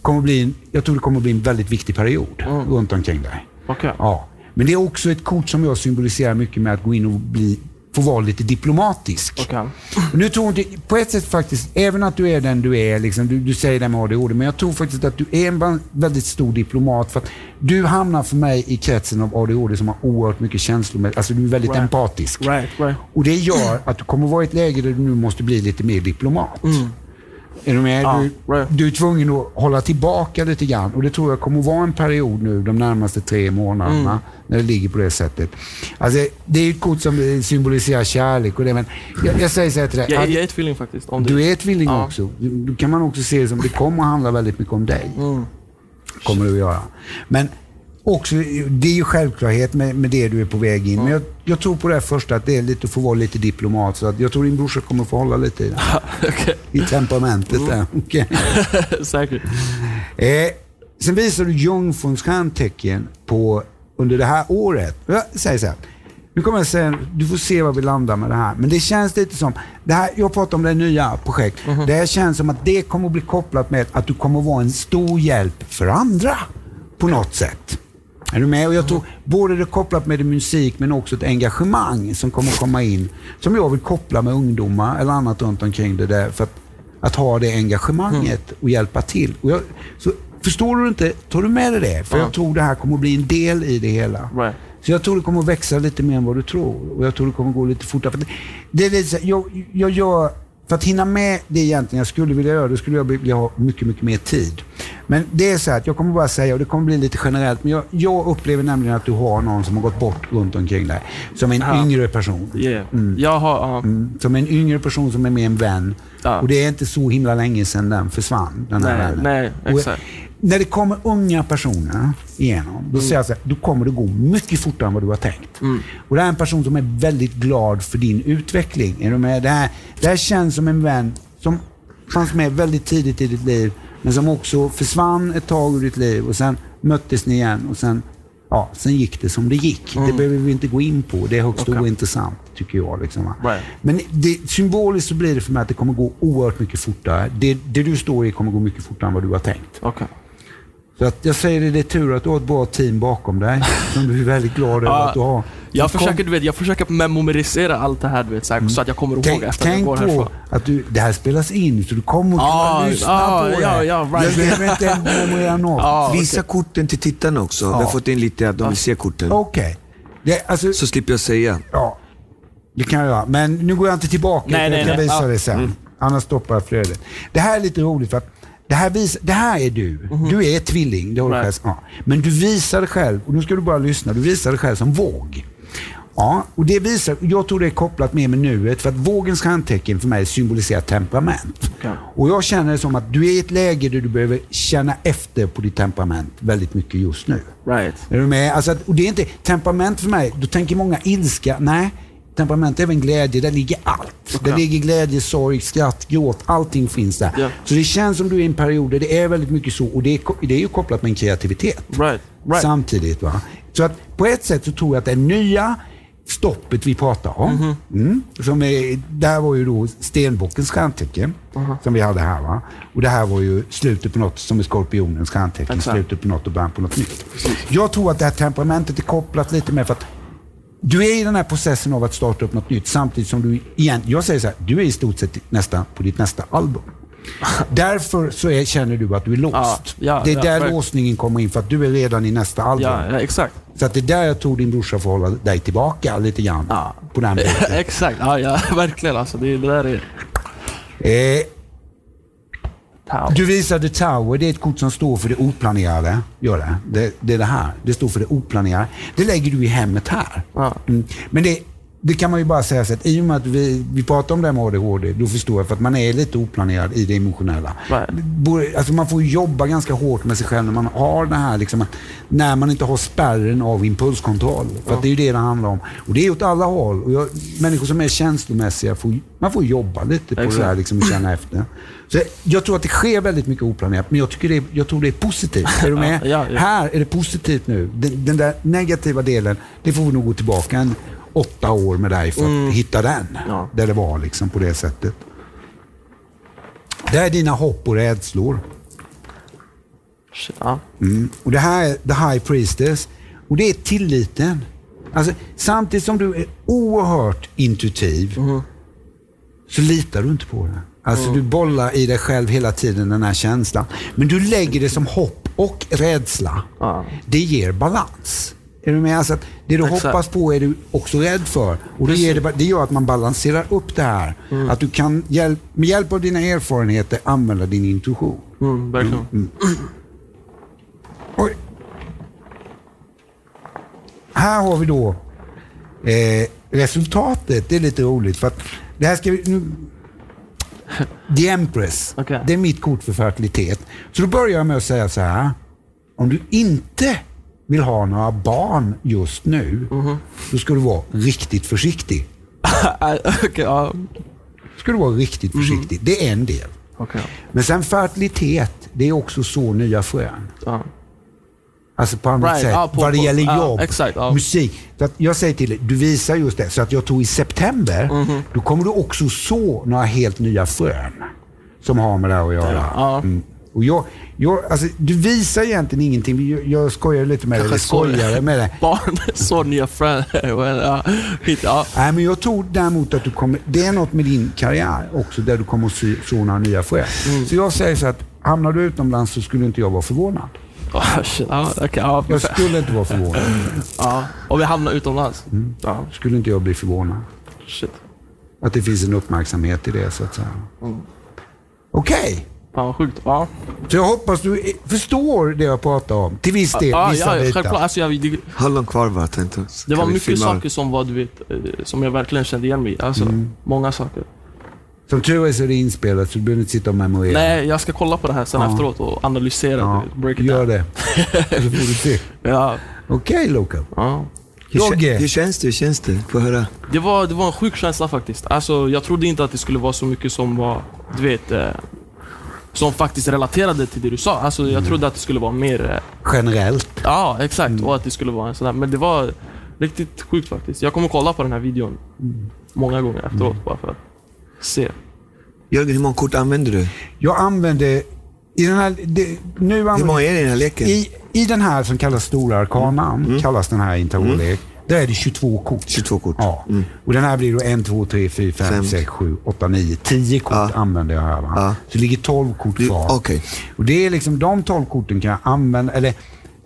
kommer bli en, jag tror det kommer bli en väldigt viktig period runt omkring dig. Okej. Ja. Men det är också ett kort som jag symboliserar mycket med att gå in och bli, få vara lite diplomatisk. Och Nu tror inte, på ett sätt faktiskt, även att du är den du är, liksom, du, du säger det med ADHD, men jag tror faktiskt att du är en väldigt stor diplomat. För att du hamnar för mig i kretsen av ADHD som har oerhört mycket känslor. Med, alltså du är väldigt Right. empatisk. Right, right. Och det gör att du kommer vara i ett läge där du nu måste bli lite mer diplomat. Är du med? Ja, du, du är tvungen att hålla tillbaka lite grann. Och det tror jag kommer vara en period nu de närmaste tre månaderna. Mm. När det ligger på det sättet. Alltså, det är ett kort som symboliserar kärlek. Och det, men jag, jag säger så här till dig. Jag, att- jag är tvilling faktiskt. Om du är tvilling Ja. också. Då kan man också se det som det kommer att handla väldigt mycket om dig. Mm. Kommer det att göra. Men också, det är ju självklarhet med, med det du är på väg in. Men jag, jag tror på det här första, att det är lite att få vara lite diplomat. Så att jag tror din brorsa kommer få hålla lite i, det. Okej. i temperamentet där. Okej. Säkert. Eh, sen visar du jungfruns stjärntecken på under det här året. Jag säger så här. Nu kommer jag säga, du får se var vi landar med det här. Men det känns lite som, det här, jag pratar om det nya projekt. Det här känns som att det kommer att bli kopplat med att du kommer att vara en stor hjälp för andra. På något sätt. Är du med? Och jag tror både det kopplat med det musik men också ett engagemang som kommer komma in. Som jag vill koppla med ungdomar eller annat runt omkring det där. För att, att ha det engagemanget och hjälpa till. Och jag, så förstår du inte, tar du med dig det? För Ja. jag tror det här kommer att bli en del i det hela. Right. Så jag tror det kommer att växa lite mer än vad du tror. Och jag tror det kommer att gå lite fortare. För det, det är så, jag, jag gör, för att hinna med det egentligen jag skulle vilja göra, då skulle jag vilja ha mycket, mycket mer tid. Men det är så här att jag kommer bara säga, och det kommer bli lite generellt, men jag, jag upplever nämligen att du har någon som har gått bort runt omkring dig. Som en Ja. yngre person. Yeah. Jag har... ja. Mm, Som en yngre person som är med en vän. Ja. Och det är inte så himla länge sedan den försvann, den här Nej, vännen. nej, Och exakt. när det kommer unga personer igenom, Mm. då säger jag så här, då kommer det gå mycket fortare än vad du har tänkt. Och det här är en person som är väldigt glad för din utveckling. Är du med? Det, här, det här känns som en vän som fanns med väldigt tidigt i ditt liv, men som också försvann ett tag ur ditt liv och sen möttes ni igen och sen, ja, sen gick det som det gick. Det behöver vi inte gå in på. Det är högst Mm. Okej. ointressant, tycker jag. Liksom? Right. Men det, symboliskt så blir det för mig att det kommer gå oerhört mycket fortare. Det, det du står i kommer gå mycket fortare än vad du har tänkt. Okej. Så att jag säger det, det är tur att du har ett bra team bakom dig, som du är väldigt glad över att du har. Jag Kom- försöker, du vet, jag försöker memorisera allt det här, du vet, så, här, så att jag kommer ihåg Tänk, efter att jag tänk går på härifrån. att du, det här spelas in, så du kommer att Ja, kunna lyssna ja, på ja, det. ja, right. Du behöver inte memorera något. Ja, Visa korten till tittarna också. Vi har fått in lite att de vill se korten. Okej. Det, Alltså, Så slipper jag säga. ja, det kan jag göra. Men nu går jag inte tillbaka. Nej, jag nej, kan nej. visa. Mm. det sen. Annars stoppar jag flödet. Det här är lite roligt för att det här, visar, det här är du. Du är tvilling, det har du. Right. själv. Ja. Men du visar dig själv, och nu ska du bara lyssna, du visar dig själv som våg. Ja, och det visar, jag tror det är kopplat mer med nuet, för att vågens stjärntecken för mig symboliserar temperament. Okej. Och jag känner det som att du är i ett läge där du behöver känna efter på ditt temperament väldigt mycket just nu. Right. Är du med? Alltså, att- och det är inte temperament för mig. Då tänker många ilska. Nej, temperament även glädje. Där ligger allt. Där ligger glädje, sorg, skratt, gråt. Allting finns där. Ja. Så det känns som du är i en period där det är väldigt mycket så. Och det är, det är ju kopplat med en kreativitet. Right. Right. Samtidigt. Va? Så att på ett sätt så tror jag att det nya stoppet vi pratar om. Mhm. Mm, som är, det här var ju då stenbockens stjärntecken Mhm. som vi hade här. Va? Och det här var ju slutet på något som är skorpionens stjärntecken. Slutet på något och början på något nytt. Jag tror att det här temperamentet är kopplat lite med för att du är i den här processen av att starta upp något nytt samtidigt som du igen, jag säger så här, du är i stort sett nästa, på ditt nästa album. Därför så är, känner du att du är låst. Ja, ja, det är ja, där verkligen. låsningen kommer in för att du är redan i nästa album. Ja, exakt. Så att det är där jag tror din brorsa får hålla dig tillbaka lite grann. På den exakt. Ja, ja, verkligen alltså. Det, det där är... eh, Tau. du visade Tower, det är ett kort som står för det oplanerade. Gör det. Det, det är det här. Det står för det oplanerade. Det lägger du i hemmet här. Ja. Mm. Men det, det kan man ju bara säga så att i och med att vi, vi pratar om det här med ADHD, då förstår jag för att man är lite oplanerad i det emotionella. Alltså man får jobba ganska hårt med sig själv när man har det här, liksom, när man inte har spärren av impulskontroll. För att det är ju det det handlar om. Och det är åt alla håll. Och jag, människor som är känslomässiga, får, man får jobba lite på Exakt. det här liksom, och känna efter. Så jag tror att det sker väldigt mycket oplanerat, men jag, tycker det, är- jag tror det är positivt. Är du med? Ja, ja, ja. Här är det positivt nu. Den, den där negativa delen, det får vi nog gå tillbaka en åtta år med dig för att hitta den. Mm. Ja. Där det var liksom på det sättet. Det är dina hopp och rädslor. Ja. Mm. Och Det här är The High Priestess. Och det är tilliten. Alltså, samtidigt som du är oerhört intuitiv Mhm. så litar du inte på det. Alltså Du bollar i dig själv hela tiden den här känslan. Men du lägger det som hopp och rädsla. Det ger balans. Är du med? Alltså att det du Exakt. hoppas på är du också rädd för. Och det, ger det, det gör att man balanserar upp det här. Mm. Att du kan hjälp, med hjälp av dina erfarenheter använda din intuition. Mm, verkligen. Oj. Här har vi då eh, resultatet. Det är lite roligt för det här ska vi... Nu, The Empress. Okej. Det är mitt kort för fertilitet. Så då börjar jag med att säga så här. Om du inte vill ha några barn just nu, Mhm. då ska du vara riktigt försiktig. Okej, ja. Ska du vara riktigt Mhm. försiktig. Det är en del. Okej. Men sen fertilitet, det är också så nya frön. Ja. Alltså på annat Right, sätt. ja, på- vad det gäller ja, jobb, exakt, ja. musik. Så jag säger till dig, du visar just det. Så att jag tror i september, Mhm. då kommer du också så några helt nya frön. Som har med det här att göra. Ja. Mm. Och jag, jag, alltså, du visar egentligen ingenting. Jag, jag skojar lite med dig, eller skojar med dig. Barn, Sonja, ja. Nej, men jag tror däremot att du kommer, det är något med din karriär också där du kommer att sy- så några nya frön. Mm. Så jag säger så att hamnar du utomlands så skulle inte jag vara förvånad. Ja, okej, ja, Jag skulle inte vara förvånad. ja. Och vi hamnar utomlands. Mm. Ja, Skulle inte jag bli förvånad. shit. Att det finns en uppmärksamhet i det så att säga. Mm. Okej. Fan vad sjukt. Ja, Så jag hoppas du förstår det jag pratar om. Till viss del, ja, vissa ja självklart. Alltså, jag, det, Hur långt kvar var det? Inte? det var mycket filma? saker som var, du vet, eh, som jag verkligen kände igen mig i. Alltså, Mm. många saker. Som tur är så är det inspelat så du behöver inte sitta och memorera. Nej, jag ska kolla på det här sen Ja. efteråt och analysera Ja, det. Break it gör down. det. så får du se. Ja, Okej Local. ja. Hur, hur känns det? Hur känns det? Få höra. Det var, det var en sjuk känsla faktiskt. Alltså, jag trodde inte att det skulle vara så mycket som var, du vet, eh, som faktiskt relaterade till det du sa. Alltså, Mm. jag trodde att det skulle vara mer, eh, Generellt. ja exakt, Mm. och att det skulle vara en sån där. Men det var riktigt sjukt faktiskt. Jag kommer kolla på den här videon Mm. många gånger efteråt bara för att se. Jörgen, hur många kort använder du? Jag använde i den här... Det, nu Hur använder, många är det i den här leken? i, I den här som kallas stora arkanan, kallas den här intervallek. Där är det 22 kort. 22 kort. Ja. Och den här blir då 1, 2, 3, 4, 5, Fem. 6, 7, 8, 9, 10 kort Ja. använder jag här. Va? Ja. Så det ligger 12 kort Du- kvar. Okej. Och det är liksom de 12 korten kan jag använda, eller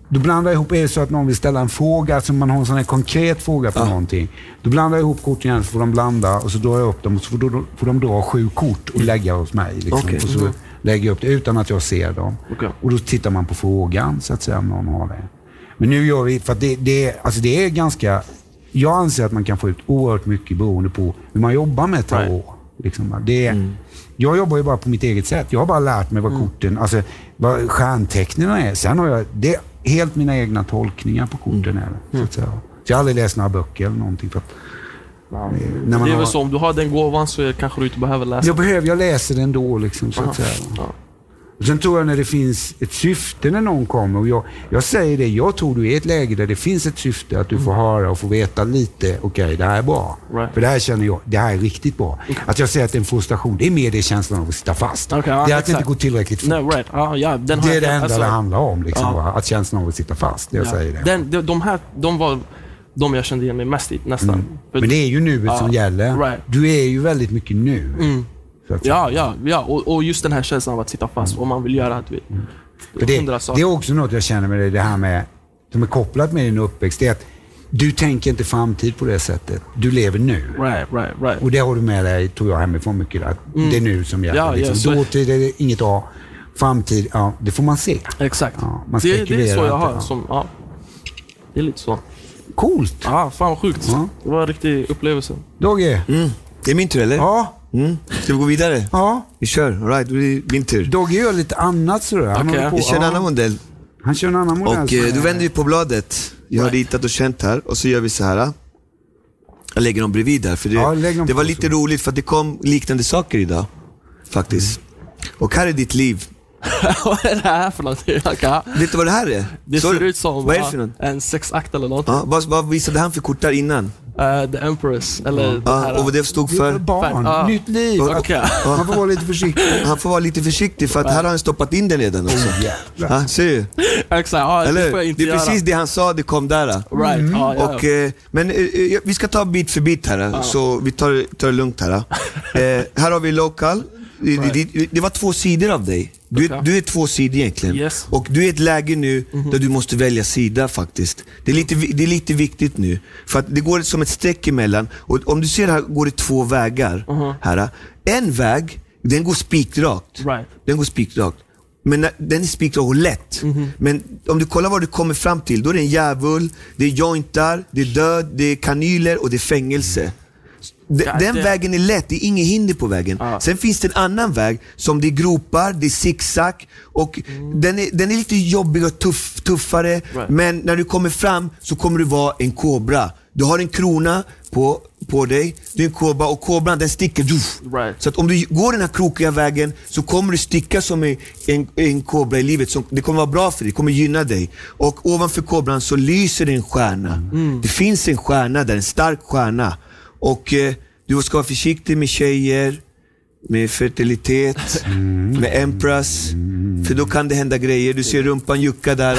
då blandar jag ihop, är det så att någon vill ställa en fråga, alltså man har en sån här konkret fråga på någonting. Då blandar jag ihop korten igen så får de blanda och så drar jag upp dem och så får, då, får de dra sju kort och lägga hos mig. Liksom. Okej. Och så lägger jag upp det utan att jag ser dem. Okej. Och då tittar man på frågan så att säga om någon har det. Men nu gör vi, för att det, det, alltså det är ganska, jag anser att man kan få ut oerhört mycket beroende på hur man jobbar med tarot. Right. Liksom. Det, Jag jobbar ju bara på mitt eget sätt. Jag har bara lärt mig vad korten, alltså vad stjärntecknen är. Sen har jag, det är helt mina egna tolkningar på korten. Är det, så, säga. så jag har aldrig läst några böcker eller någonting. För att, Ja. eh, Det är har, väl så, om du har den gåvan så kanske du inte behöver läsa. jag behöver, jag läser det ändå liksom, så att säga. Ja. Och Sen tror jag när det finns ett syfte när någon kommer. Och jag, jag säger det, jag tror du är i ett läge där det finns ett syfte. Att du får höra och få veta lite, okej det här är bra. Right. För det här känner jag, det här är riktigt bra. Att jag säger att det är en frustration, det är mer det känslan av att sitta fast. Ja, det är att det inte går tillräckligt fort. Nej, right. Den har Det är det enda alltså, det handlar om. Liksom, va? Att känslan av att sitta fast. Jag ja. säger det. Den, de, de här, de var de jag kände igen mig mest i, nästan. Mm. Men det är ju nuet som gäller. right. Du är ju väldigt mycket nu. Mm. Att. Ja, ja, ja. Och, och just den här känslan av att sitta fast, vad man vill göra. Du vet. För det, det är också något jag känner med det, det här med, som är kopplat med din uppväxt. Det är att du tänker inte framtid på det sättet. Du lever nu. Right, right, right. Och det har du med dig, tror jag, hemifrån mycket. Att Det är nu som gäller. Mm. Ja, ja, liksom. så- Dåtid är det inget A. Framtid, ja, det får man se. Exakt. Ja, man det, det är så jag har. ja. Som, ja. Det är lite så. Coolt. Ja, fan vad sjukt. Ja. Det var en riktig upplevelse. Dogge. Mm. Det är min tur eller? Ja. Mm. Ska vi gå vidare? Ja. Vi kör. All right, då är det min tur. Dogge gör lite annat sådär. Han, på, Vi kör en annan modell. Han kör en annan modell. Och som eh, då vänder vi på bladet. Jag har ritat och känt här och så gör vi så här. Jag lägger dem bredvid där för det, Ja, det var lite så. roligt för att det kom liknande saker idag. Faktiskt. Och här är ditt liv. vad är det här för någonting? Okay. Vet du vad det här är? Det Så- ser ut som Vad är det för något? en sexakt eller något. Ja, vad, vad visade han för kort där innan? Uh, the Empress, eller det här. Ja, och vad det stod Det är för barn. Ja. Nytt liv. Okej. Man får vara lite försiktig. Han får vara lite försiktig för att här har han stoppat in den redan också. jävlar. Ja, ser du? Exakt, ja, det Eller får jag hur? inte Det är göra. precis det han sa, det kom där. Right, ja, ja, ja. Och, eh, men eh, eh, vi ska ta bit för bit här, så vi tar, tar det lugnt här. Eh, här har vi local. Det, det, det, det var två sidor av dig. Du, du är två sidor egentligen. Yes. Och du är i ett läge nu där du måste välja sida faktiskt. Det är, lite, det är lite viktigt nu. För att det går som ett streck emellan. Och om du ser här går det två vägar. Här. En väg, den går spikrakt. Right. Den går spikrakt. Men den är spikrak och lätt. Men om du kollar vad du kommer fram till, då är det en djävul, det är jointar, det är död, det är kanyler och det är fängelse. Den vägen är lätt, det är inget hinder på vägen. Ja. Sen finns det en annan väg som det är gropar, det är zigzag och den, är, den är lite jobbig och tuff, tuffare. Right. Men när du kommer fram så kommer du vara en kobra. Du har en krona på, på dig, du är en kobra och kobran den sticker. Right. Så att om du går den här krokiga vägen så kommer du sticka som en, en, en kobra i livet. Som, det kommer vara bra för dig, det kommer gynna dig. Och ovanför kobran så lyser det en stjärna. Det finns en stjärna där, en stark stjärna. Och eh, du ska vara försiktig med tjejer. med fertilitet, med Empress. För då kan det hända grejer. Du ser rumpan jucka där.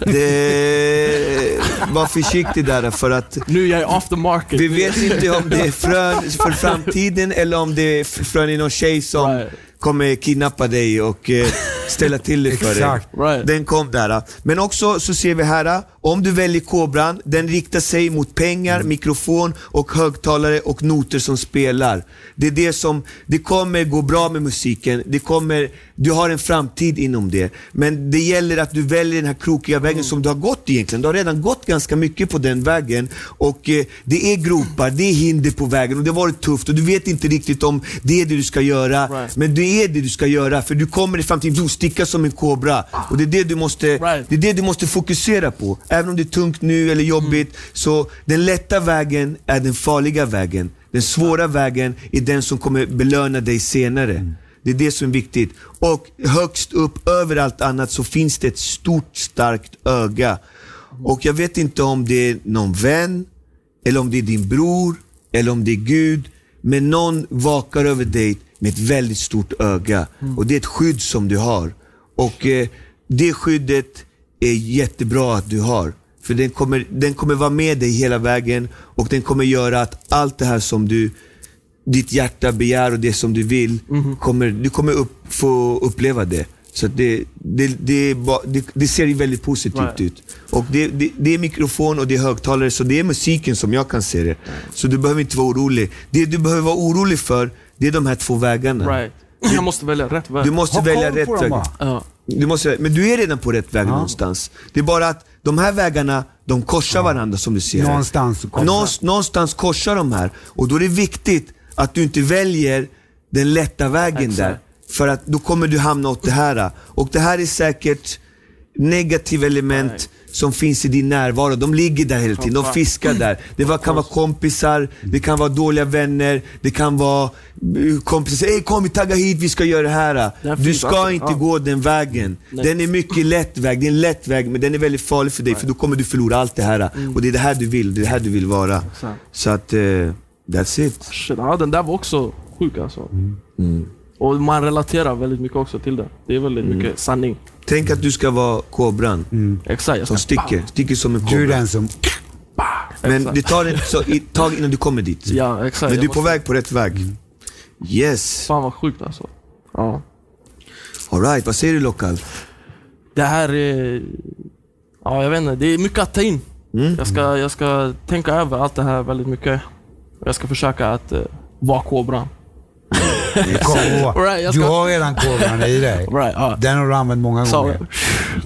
Det, var försiktig där för att Nu är jag off the market. vi vet inte om det är frön för framtiden eller om det är frön i någon tjej som Right. Kommer kidnappa dig och eh, ställa till det för Exakt. dig. Right. Den kom där. Men också så ser vi här, om du väljer kobran, den riktar sig mot pengar, mikrofon och högtalare och noter som spelar. Det är det som, det kommer gå bra med musiken, det kommer, du har en framtid inom det. Men det gäller att du väljer den här krokiga vägen som du har gått egentligen. Du har redan gått ganska mycket på den vägen och eh, det är gropar, det är hinder på vägen och det har varit tufft och du vet inte riktigt om det är det du ska göra. Right. Men det är det du ska göra för du kommer i framtiden du sticka som en kobra. Och det är det du måste, Right. det är det du måste fokusera på. Även om det är tungt nu eller jobbigt. Så den lätta vägen är den farliga vägen. Den svåra vägen är den som kommer belöna dig senare. Det är det som är viktigt. Och högst upp, över allt annat, så finns det ett stort starkt öga. Och jag vet inte om det är någon vän, eller om det är din bror, eller om det är Gud. Men någon vakar över dig med ett väldigt stort öga. Och det är ett skydd som du har. Och eh, det skyddet är jättebra att du har. För den kommer, den kommer vara med dig hela vägen och den kommer göra att allt det här som du ditt hjärta begär och det som du vill, kommer, du kommer upp, få uppleva det. Så det, det, det, det, det ser ju väldigt positivt ut. Och det, det, det är mikrofon och det är högtalare, så det är musiken som jag kan se det. Så du behöver inte vara orolig. Det du behöver vara orolig för, det är de här två vägarna. Right. Jag måste välja rätt väg. Du måste Ha välja rätt väg. Du måste, men du är redan på rätt väg någonstans. Det är bara att de här vägarna, de korsar varandra som du ser. Någonstans Någonstans, någonstans korsar de här. Och då är det viktigt att du inte väljer den lätta vägen Exakt. där. För att då kommer du hamna åt det här. Och det här är säkert negativa element Nej. som finns i din närvaro. De ligger där hela tiden, de fiskar där. Det var, kan vara kompisar, det kan vara dåliga vänner, det kan vara eh, kompisar som säger "Ey, kom vi taggar hit, vi ska göra det här. Du ska inte gå den vägen. Den är mycket lätt väg, det är en lätt väg men den är väldigt farlig för dig för då kommer du förlora allt det här. Och det är det här du vill, det är det här du vill vara. Så att, eh, that's it. Shit, ja, den där var också sjuk alltså. Mm. Och man relaterar väldigt mycket också till det. Det är väldigt Mm. mycket sanning. Tänk att du ska vara kobran Exakt. Jag som sticker, sticker som en Du är kobra. den som... Men Exakt. det tar ett så- tag innan du kommer dit. Ja, exakt. Men du är på måste- väg på rätt väg. Yes. Fan vad sjukt alltså. Ja. Alright, vad säger du Lokal? Det här är... Ja, jag vet inte. Det är mycket att ta in. Mm. Jag, ska, jag ska tänka över allt det här väldigt mycket. Jag ska försöka att uh, vara kobran. Right, jag Du ska- har redan kobran i dig. Right, ja. Den har du använt många gånger.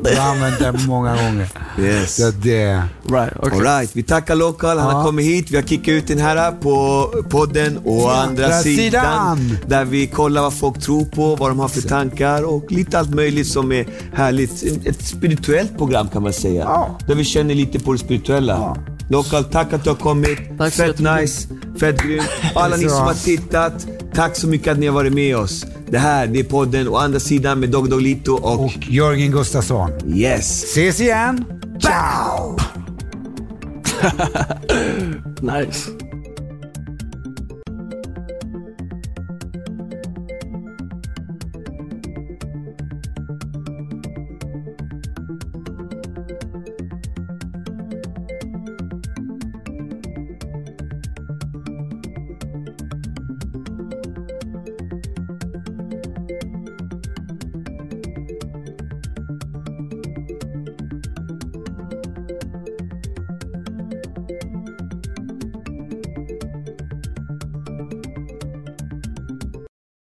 Du har använt den många gånger. Yes. Så det... right, okay. Alright, vi tackar Lokal. Han har Ja. kommit hit. Vi har kickat ut den här på podden å andra Andra sidan. sidan. Där vi kollar vad folk tror på, vad de har för tankar och lite allt möjligt som är härligt. Ett spirituellt program kan man säga. Ja. Där vi känner lite på det spirituella. Lokal, tack att du har kommit. Tack fett nice, fett grymt. Alla ni som har tittat, tack så mycket att ni har varit med oss. Det här, det är podden å andra sidan med Dog Doglito och, Och Jörgen Gustafsson. yes. Ses igen. Ciao! Nice.